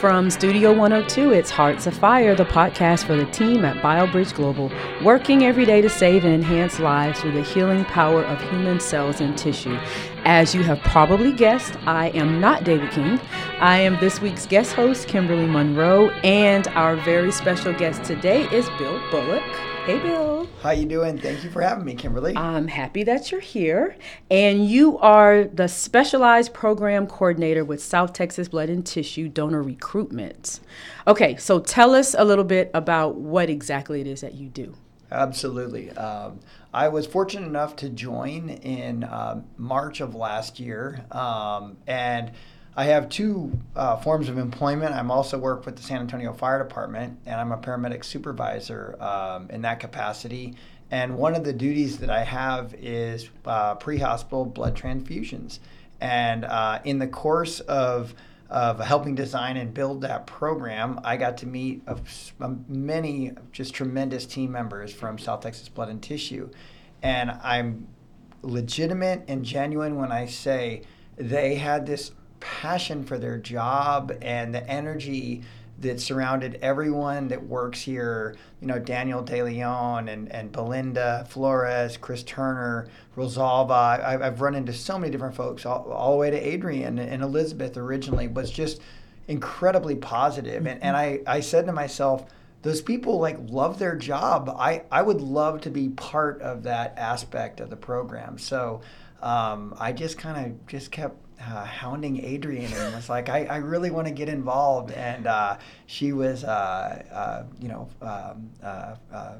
From Studio 102, it's Hearts of Fire, the podcast for the team at BioBridge Global, working every day to save and enhance lives through the healing power of human cells and tissue. As you have probably guessed, I am not David King. I am this week's guest host, Kimberly Monroe, and our very special guest today is Bill Bullock. Hey, Bill. How you doing? Thank you for having me, Kimberly. I'm happy that you're here. And you are the specialized program coordinator with South Texas Blood and Tissue Donor Recruitment. Okay, so tell us a little bit about what exactly it is that you do. Absolutely. Um, I was fortunate enough to join in um, March of last year, um, and I have two uh, forms of employment. I'm also work with the San Antonio Fire Department, and I'm a paramedic supervisor um, in that capacity. And one of the duties that I have is uh, pre-hospital blood transfusions. And uh, in the course of of helping design and build that program, I got to meet many just tremendous team members from South Texas Blood and Tissue. And I'm legitimate and genuine when I say they had this passion for their job and the energy that surrounded everyone that works here. You know, Daniel De Leon and, and Belinda Flores, Chris Turner, Rosalva. I, I've run into so many different folks, all, all the way to Adrian and Elizabeth originally, was just incredibly positive. And, and I, I said to myself, those people like love their job. I, I would love to be part of that aspect of the program. So um, I just kind of just kept uh, hounding Adrian and was like, I, I really want to get involved. And uh, she was, uh, uh you know, um, uh, uh,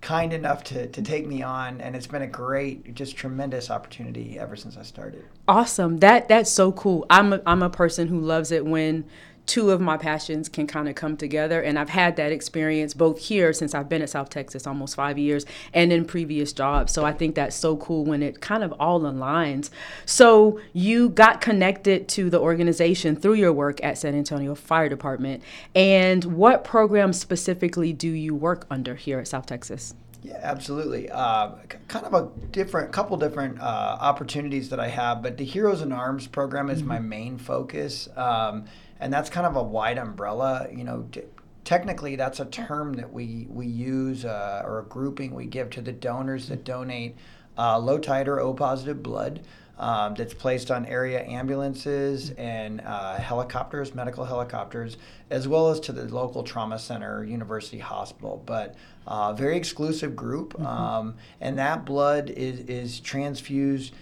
kind enough to, to take me on. And it's been a great, just tremendous opportunity ever since I started. Awesome. That That's so cool. I'm a, I'm a person who loves it when two of my passions can kind of come together. And I've had that experience both here since I've been at South Texas almost five years and in previous jobs. So I think that's so cool when it kind of all aligns. So you got connected to the organization through your work at San Antonio Fire Department. And what program specifically do you work under here at South Texas? Yeah, absolutely. Uh, kind of a different, couple different uh, opportunities that I have, but the Heroes in Arms program is mm-hmm. my main focus. Um, and that's kind of a wide umbrella. You know, t- technically that's a term that we we use uh, or a grouping we give to the donors that donate uh, low titer O positive blood. Um, that's placed on area ambulances and uh, helicopters, medical helicopters, as well as to the local trauma center, University Hospital. But uh, very exclusive group, mm-hmm. um, and that blood is, is transfused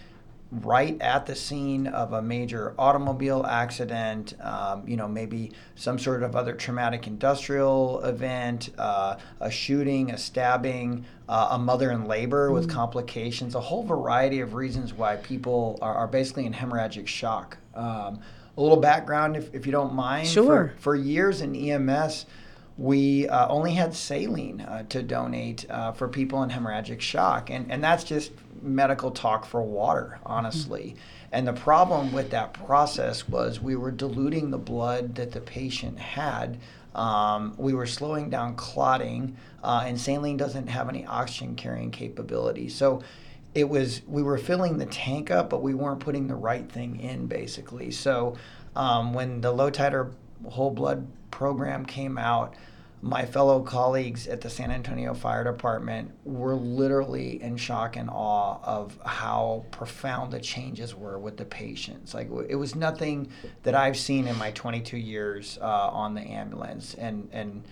right at the scene of a major automobile accident, um, you know, maybe some sort of other traumatic industrial event, uh, a shooting, a stabbing, uh, a mother in labor with mm complications, a whole variety of reasons why people are, are basically in hemorrhagic shock. Um, a little background, if, if you don't mind. Sure. For, for years in EMS, we uh, only had saline uh, to donate uh, for people in hemorrhagic shock. And, and that's just medical talk for water, honestly. And the problem with that process was we were diluting the blood that the patient had. Um, we were slowing down clotting, uh, and saline doesn't have any oxygen carrying capability. So it was we were filling the tank up, but we weren't putting the right thing in, basically. So um, when the low titer whole blood program came out, my fellow colleagues at the San Antonio Fire Department were literally in shock and awe of how profound the changes were with the patients. Like it was nothing that I've seen in my 22 years uh, on the ambulance, and and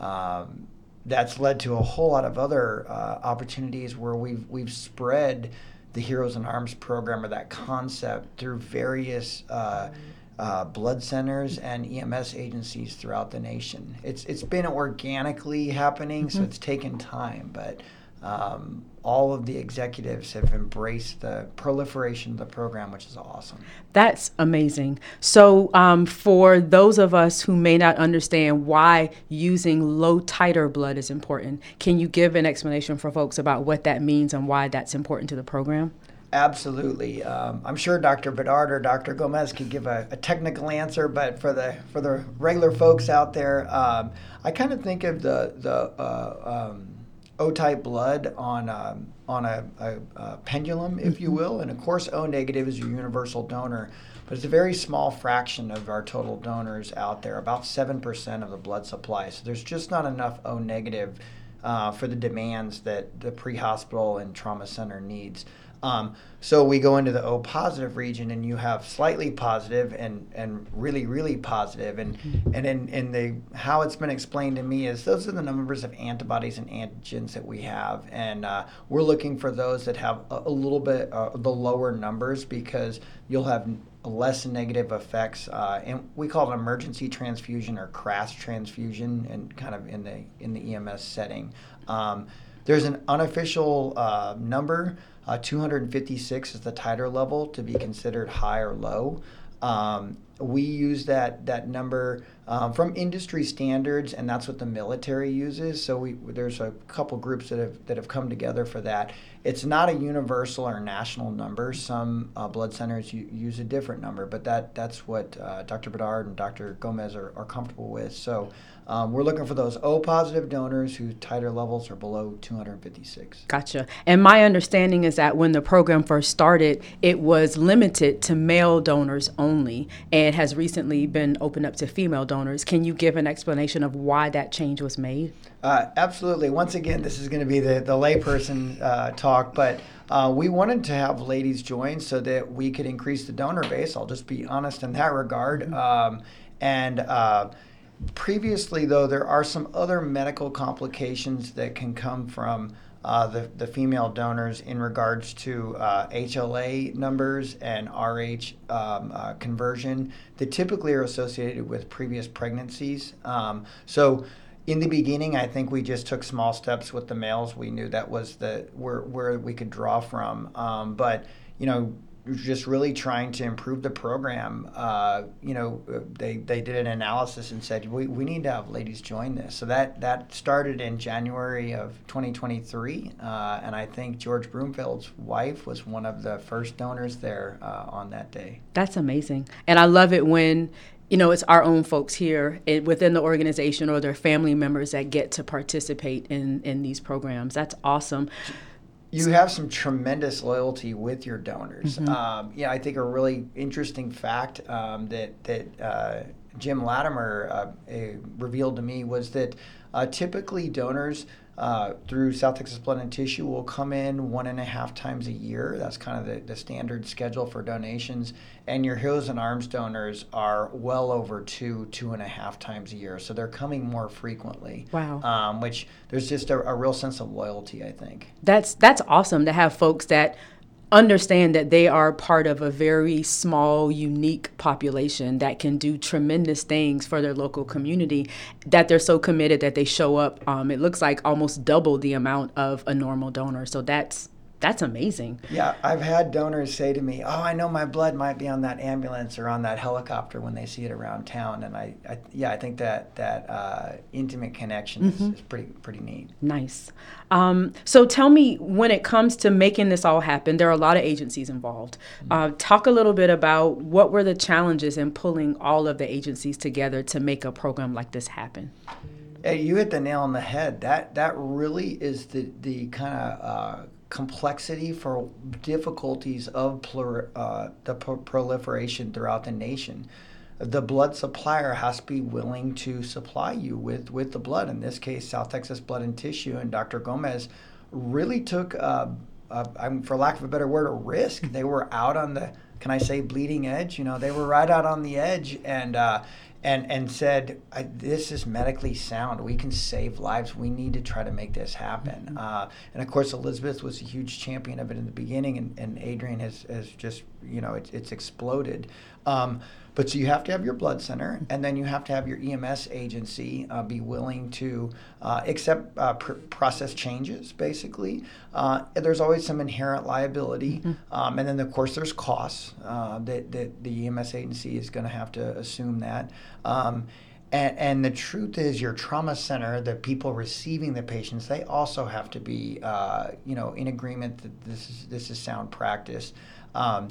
um, that's led to a whole lot of other uh, opportunities where we've we've spread the Heroes in Arms program or that concept through various. Uh, uh, blood centers and EMS agencies throughout the nation. It's it's been organically happening, mm-hmm. so it's taken time, but um, all of the executives have embraced the proliferation of the program, which is awesome. That's amazing. So, um, for those of us who may not understand why using low titer blood is important, can you give an explanation for folks about what that means and why that's important to the program? Absolutely. Um, I'm sure Dr. Beddard or Dr. Gomez could give a, a, technical answer, but for the for the regular folks out there, um, I kind of think of the the uh, um, O-type blood on um, on a, a, a, pendulum, if you mm-hmm. will, and of course O negative is your universal donor. but it's a very small fraction of our total donors out there, about 7% of the blood supply. So there's just not enough O negative uh, for the demands that the pre hospital and trauma center needs. Um, so we go into the O positive region, and you have slightly positive and and really really positive, and mm-hmm. and in, in the how it's been explained to me is those are the numbers of antibodies and antigens that we have, and uh, we're looking for those that have a, a little bit uh, the lower numbers because you'll have less negative effects, uh, and we call it emergency transfusion or crash transfusion, and kind of in the in the EMS setting. Um, there's an unofficial uh, number uh, 256 is the titer level to be considered high or low. Um, we use that that number um, from industry standards, and that's what the military uses. So we there's a couple groups that have that have come together for that. It's not a universal or national number. Some uh, blood centers use a different number, but that that's what uh, Dr. Beddard and Dr. Gomez are, are comfortable with. So um, we're looking for those O positive donors whose titer levels are below 256. Gotcha. And my understanding is that when the program first started, it was limited to male donors only and has recently been opened up to female donors. Can you give an explanation of why that change was made? Uh, absolutely. Once again, this is going to be the, the layperson uh, talk, but uh, we wanted to have ladies join so that we could increase the donor base. I'll just be honest in that regard. Mm-hmm. Um, and uh, Previously, though, there are some other medical complications that can come from uh, the, the female donors in regards to uh, HLA numbers and RH um, uh, conversion that typically are associated with previous pregnancies. Um, so, in the beginning, I think we just took small steps with the males. We knew that was the where where we could draw from. Um, but you know, just really trying to improve the program. Uh, you know, they, they did an analysis and said we, we need to have ladies join this. So that that started in January of 2023, uh, and I think George Broomfield's wife was one of the first donors there uh, on that day. That's amazing, and I love it when you know, it's our own folks here within the organization or their family members that get to participate in, in these programs. That's awesome you have some tremendous loyalty with your donors. Mm-hmm. Um, yeah, I think a really interesting fact um, that that uh, Jim Latimer uh, revealed to me was that uh, typically donors uh, through South Texas Blood and Tissue will come in one and a half times a year. That's kind of the, the standard schedule for donations. And your Heroes in Arms donors are well over two, two and a half times a year. So they're coming more frequently. Wow. Um, which there's just a, a real sense of loyalty, I think. That's that's awesome to have folks that understand that they are part of a very small, unique population that can do tremendous things for their local community, that they're so committed that they show up. Um, it looks like almost double the amount of a normal donor. So that's that's amazing. Yeah, I've had donors say to me, "Oh, I know my blood might be on that ambulance or on that helicopter when they see it around town." And I, I yeah, I think that that uh, intimate connection mm-hmm. is, is, pretty pretty neat. Nice. Um, so tell me, when it comes to making this all happen, there are a lot of agencies involved. Mm-hmm. Uh, talk a little bit about what were the challenges in pulling all of the agencies together to make a program like this happen. Hey, you hit the nail on the head. That that really is the the kind of uh, complexity for difficulties of plur, uh, the pro- proliferation throughout the nation. The blood supplier has to be willing to supply you with, with the blood. In this case, South Texas Blood and Tissue and Dr. Gomez really took, uh, uh, for lack of a better word, a risk. They were out on the, can I say, bleeding edge? You know, they were right out on the edge, and uh, and and said, "This is medically sound. We can save lives. We need to try to make this happen." Mm-hmm. Uh, and of course, Elizabeth was a huge champion of it in the beginning, and, and Adrian has, has just you know it's, it's exploded. Um, but so you have to have your blood center, and then you have to have your EMS agency uh, be willing to uh, accept uh, pr- process changes. Basically, uh, there's always some inherent liability, mm-hmm. um, and then of course there's costs uh, that, that the EMS agency is going to have to assume that. Um, and, and, the truth is, your trauma center, the people receiving the patients, they also have to be, uh, you know, in agreement that this is this is sound practice. Um,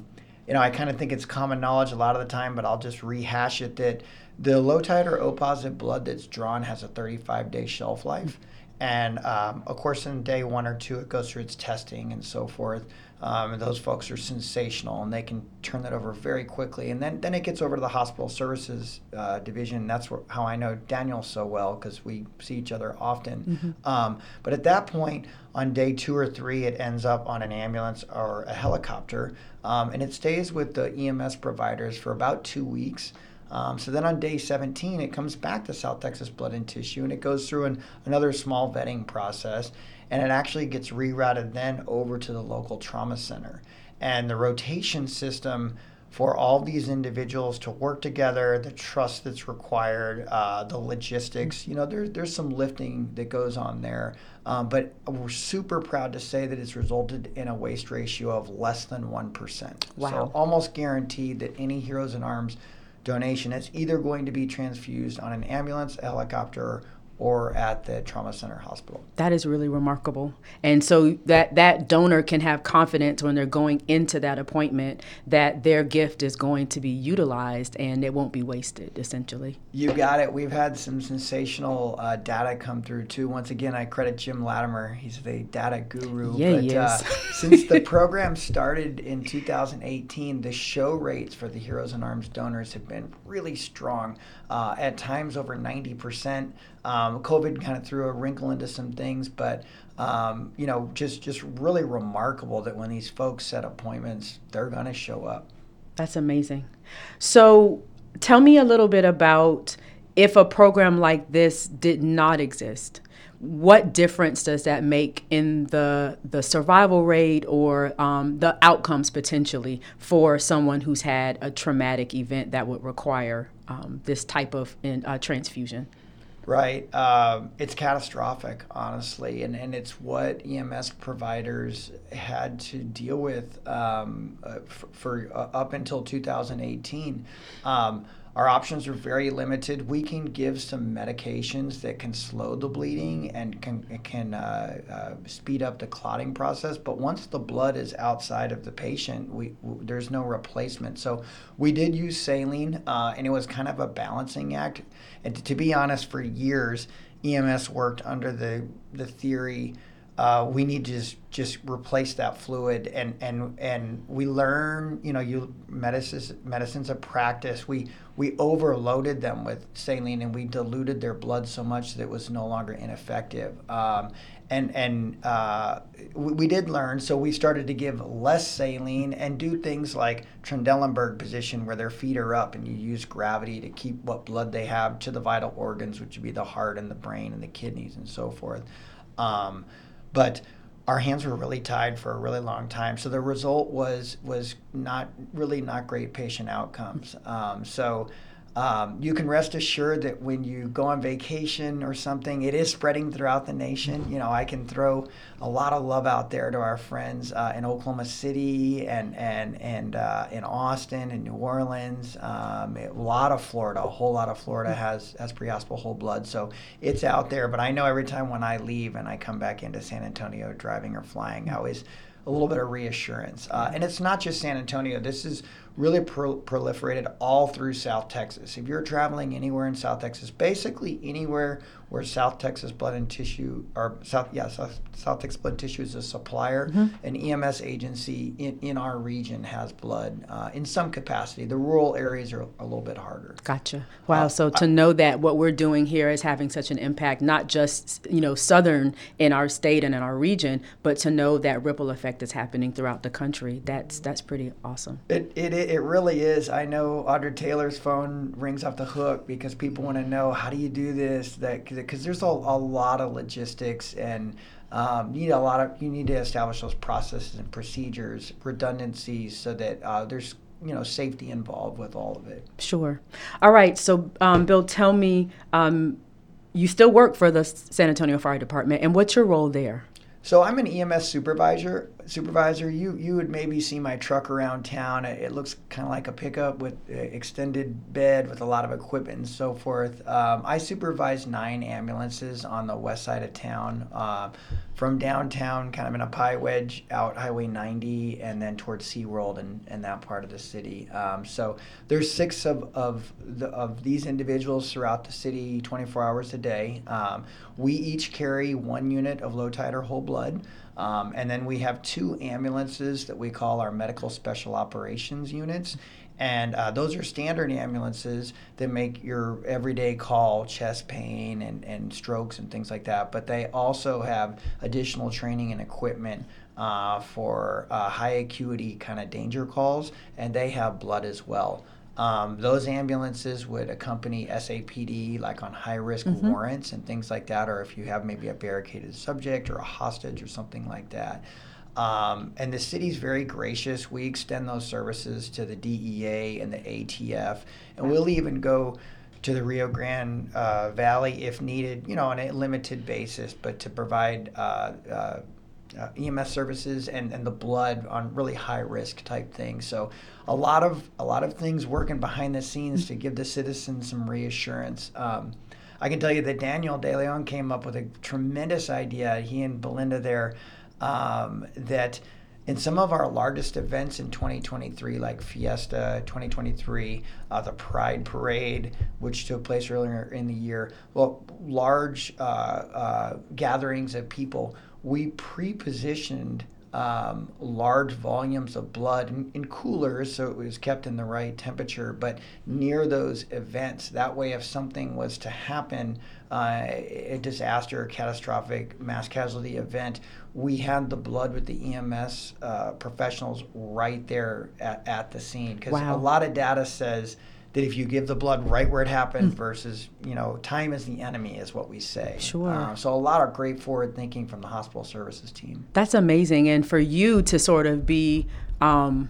you know, I kind of think it's common knowledge a lot of the time, but I'll just rehash it that the low titer O positive blood that's drawn has a 35 day shelf life. And um, of course, in day one or two, it goes through its testing and so forth. Um, and those folks are sensational, and they can turn that over very quickly. And then, then it gets over to the hospital services uh, division. That's where, how I know Daniel so well because we see each other often. Mm-hmm. Um, but at that point, on day two or three, it ends up on an ambulance or a helicopter, um, and it stays with the EMS providers for about two weeks. Um, so then on day 17, it comes back to South Texas Blood and Tissue, and it goes through an, another small vetting process, and it actually gets rerouted then over to the local trauma center. And the rotation system for all these individuals to work together, the trust that's required, uh, the logistics. You know, there's there's some lifting that goes on there, um, but we're super proud to say that it's resulted in a waste ratio of less than one percent. Wow! So almost guaranteed that any Heroes in Arms donation is either going to be transfused on an ambulance, a helicopter, or at the trauma center hospital. That is really remarkable. And so that that donor can have confidence when they're going into that appointment that their gift is going to be utilized and it won't be wasted essentially. You got it. We've had some sensational uh, data come through too. Once again, I credit Jim Latimer. He's the data guru. Yeah, but, uh, since the program started in 2018, the show rates for the Heroes in Arms donors have been really strong. Uh, at times over 90%. Um, COVID kind of threw a wrinkle into some things, but um, you know, just just really remarkable that when these folks set appointments, they're going to show up. That's amazing. So, tell me a little bit about if a program like this did not exist. What difference does that make in the the survival rate or um, the outcomes potentially for someone who's had a traumatic event that would require um, this type of in, uh, transfusion? Right. Um, it's catastrophic, honestly, and, and it's what EMS providers had to deal with um, uh, for, for uh, up until 2018. Um, our options are very limited. We can give some medications that can slow the bleeding and can can uh, uh, speed up the clotting process. But once the blood is outside of the patient, we, there's no replacement. So we did use saline, uh, and it was kind of a balancing act. And to, to be honest, for years, EMS worked under the the theory uh, we need to just, just replace that fluid and and and we learn you know you medicines medicines of practice. We we overloaded them with saline and we diluted their blood so much that it was no longer ineffective. Um, and and uh, we, we, did learn so we started to give less saline and do things like Trendelenburg position where their feet are up and you use gravity to keep what blood they have to the vital organs which would be the heart and the brain and the kidneys and so forth. Um, but our hands were really tied for a really long time. So the result was was not really not great patient outcomes. Um, so um, you can rest assured that when you go on vacation or something, it is spreading throughout the nation. You know, I can throw a lot of love out there to our friends uh, in Oklahoma City and and and uh, in Austin and New Orleans. Um, a lot of Florida, a whole lot of Florida has has pre-hospital whole blood, so it's out there. But I know every time when I leave and I come back into San Antonio, driving or flying, I always a little bit of reassurance. Uh, and it's not just San Antonio. This is really pro- proliferated all through South Texas. If you're traveling anywhere in South Texas, basically anywhere where South Texas Blood and Tissue, or South, yeah, South, South Texas Blood and Tissue is a supplier, mm-hmm. an EMS agency in, in our region has blood uh, in some capacity. The rural areas are a little bit harder. Gotcha. Wow. Uh, so to I, know that what we're doing here is having such an impact, not just you know southern in our state and in our region, but to know that ripple effect is happening throughout the country. That's that's pretty awesome. It it, it really is. I know Audra Taylor's phone rings off the hook because people want to know how do you do this that because there's a, a lot of logistics and um, you need a lot of you need to establish those processes and procedures, redundancies, so that uh, there's you know safety involved with all of it. Sure. All right. So, um, Bill, tell me, um, you still work for the San Antonio Fire Department, and what's your role there? So I'm an EMS supervisor. Supervisor, you you would maybe see my truck around town. It, looks kind of like a pickup with extended bed with a lot of equipment and so forth. Um, I supervise nine ambulances on the west side of town. Uh, from downtown, kind of in a pie wedge out Highway 90 and then towards SeaWorld and, and that part of the city. Um, so there's six of, of, the, of these individuals throughout the city 24 hours a day. Um, we each carry one unit of low titer whole blood. Um, and then we have two ambulances that we call our medical special operations units. And uh, those are standard ambulances that make your everyday call, chest pain and, and strokes and things like that. But they also have additional training and equipment uh, for uh, high acuity kind of danger calls, and they have blood as well. Um, those ambulances would accompany SAPD, like on high risk mm-hmm. warrants and things like that, or if you have maybe a barricaded subject or a hostage or something like that. Um, and the city's very gracious. We extend those services to the DEA and the ATF, and we'll even go to the Rio Grande uh, Valley if needed, you know, on a limited basis, but to provide uh, uh, uh EMS services and, and the blood on really high risk type things. So a lot of a lot of things working behind the scenes to give the citizens some reassurance. Um, I can tell you that Daniel De Leon came up with a tremendous idea. He and Belinda there um, that in some of our largest events in 2023, like Fiesta 2023, uh, the Pride Parade, which took place earlier in the year, well, large uh, uh, gatherings of people, we pre positioned um, large volumes of blood in, in, coolers, so it was kept in the right temperature, but near those events. That way, if something was to happen, uh, a disaster, a catastrophic mass casualty event, we had the blood with the EMS uh, professionals right there at, at the scene. Because wow. a lot of data says that if you give the blood right where it happened mm. versus you know time is the enemy is what we say. Sure. Uh, so a lot of great forward thinking from the hospital services team. That's amazing. And for you to sort of be um,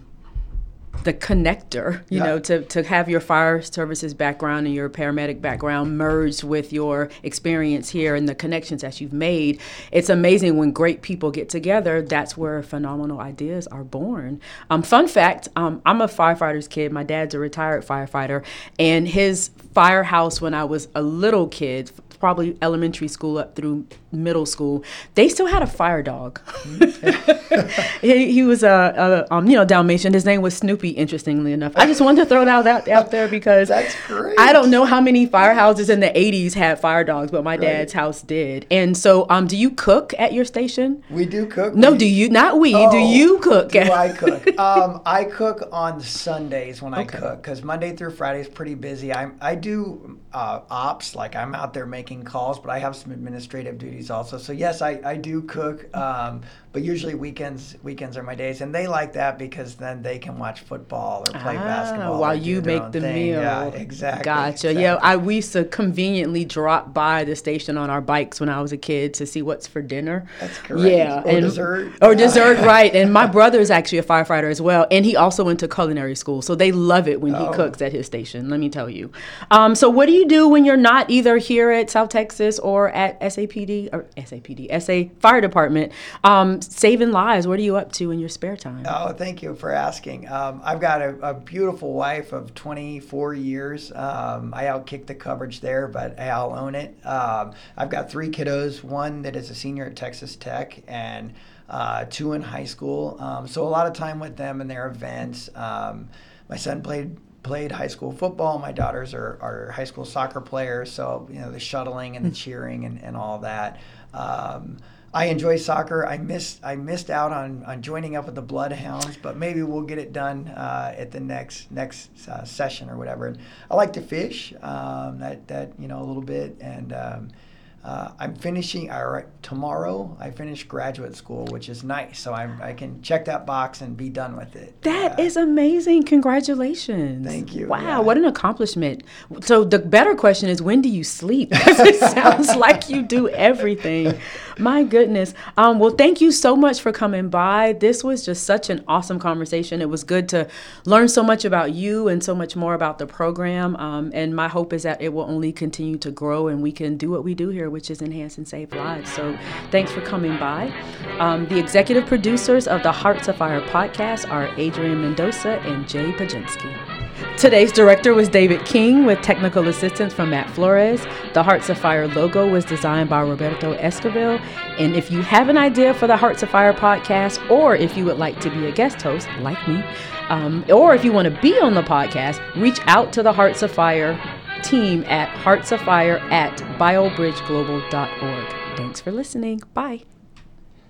the connector, you yeah. know, to, to have your fire services background and your paramedic background merged with your experience here and the connections that you've made. It's amazing when great people get together, that's where phenomenal ideas are born. Um, fun fact um, I'm a firefighter's kid. My dad's a retired firefighter, and his firehouse when I was a little kid, probably elementary school up through middle school, they still had a fire dog. he, he, was a, a um, you know Dalmatian. His name was Snoopy. Interestingly enough, I just wanted to throw that out, out there because that's great. I don't know how many firehouses in the '80s had fire dogs, but my right. dad's house did. And so, um, do you cook at your station? We do cook. No, we, do you? Not we. Oh, do you cook? Do I cook? um, I cook on Sundays when I cook because Monday through Friday is pretty busy. I I do uh, ops like I'm out there making calls, but I have some administrative duties also. So yes, I, I do cook, um, but usually weekends weekends are my days, and they like that because then they can watch football or play ah, basketball while you make the thing. meal. Yeah, exactly. Gotcha. Exactly. Yeah, I we used to conveniently drop by the station on our bikes when I was a kid to see what's for dinner. That's correct. Yeah, or and, dessert. Or dessert, right? And my brother is actually a firefighter as well, and he also went to culinary school, so they love it when oh. he cooks at his station. Let me tell you. Um, so what do you do when you're not either here at South Texas or at SAPD or SAPD SA Fire Department? Um, saving lives. What are you up to in your spare time? Oh, thank you for asking. Um, I've got a, a, beautiful wife of 24 years. Um, I outkick the coverage there, but I'll own it. Um, I've got three kiddos. One that is a senior at Texas Tech, and uh, two in high school. Um, so a lot of time with them and their events. Um, my son played played high school football. My daughters are, are high school soccer players, so you know the shuttling and the cheering and, and all that. Um, I enjoy soccer. I missed I missed out on, on joining up with the Bloodhounds, but maybe we'll get it done uh, at the next next uh, session or whatever. And I like to fish um, that that you know a little bit and. Um, uh, I'm finishing uh, tomorrow. I finish graduate school, which is nice. So I'm, I can check that box and be done with it. That is amazing! Congratulations. Thank you. Wow, yeah. what an accomplishment. So the better question is, when do you sleep? It sounds like you do everything. My goodness. Um, well, thank you so much for coming by. This was just such an awesome conversation. It was good to learn so much about you and so much more about the program. Um, and my hope is that it will only continue to grow and we can do what we do here which is Enhance and Save Lives. So thanks for coming by. Um, the executive producers of the Hearts of Fire podcast are Adrian Mendoza and Jay Pajinski. Today's director was David King with technical assistance from Matt Flores. The Hearts of Fire logo was designed by Roberto Esquivel. And if you have an idea for the Hearts of Fire podcast, or if you would like to be a guest host like me, um, or if you want to be on the podcast, reach out to the Hearts of Fire team at heartsoffire at biobridgeglobal.org. Thanks for listening. Bye.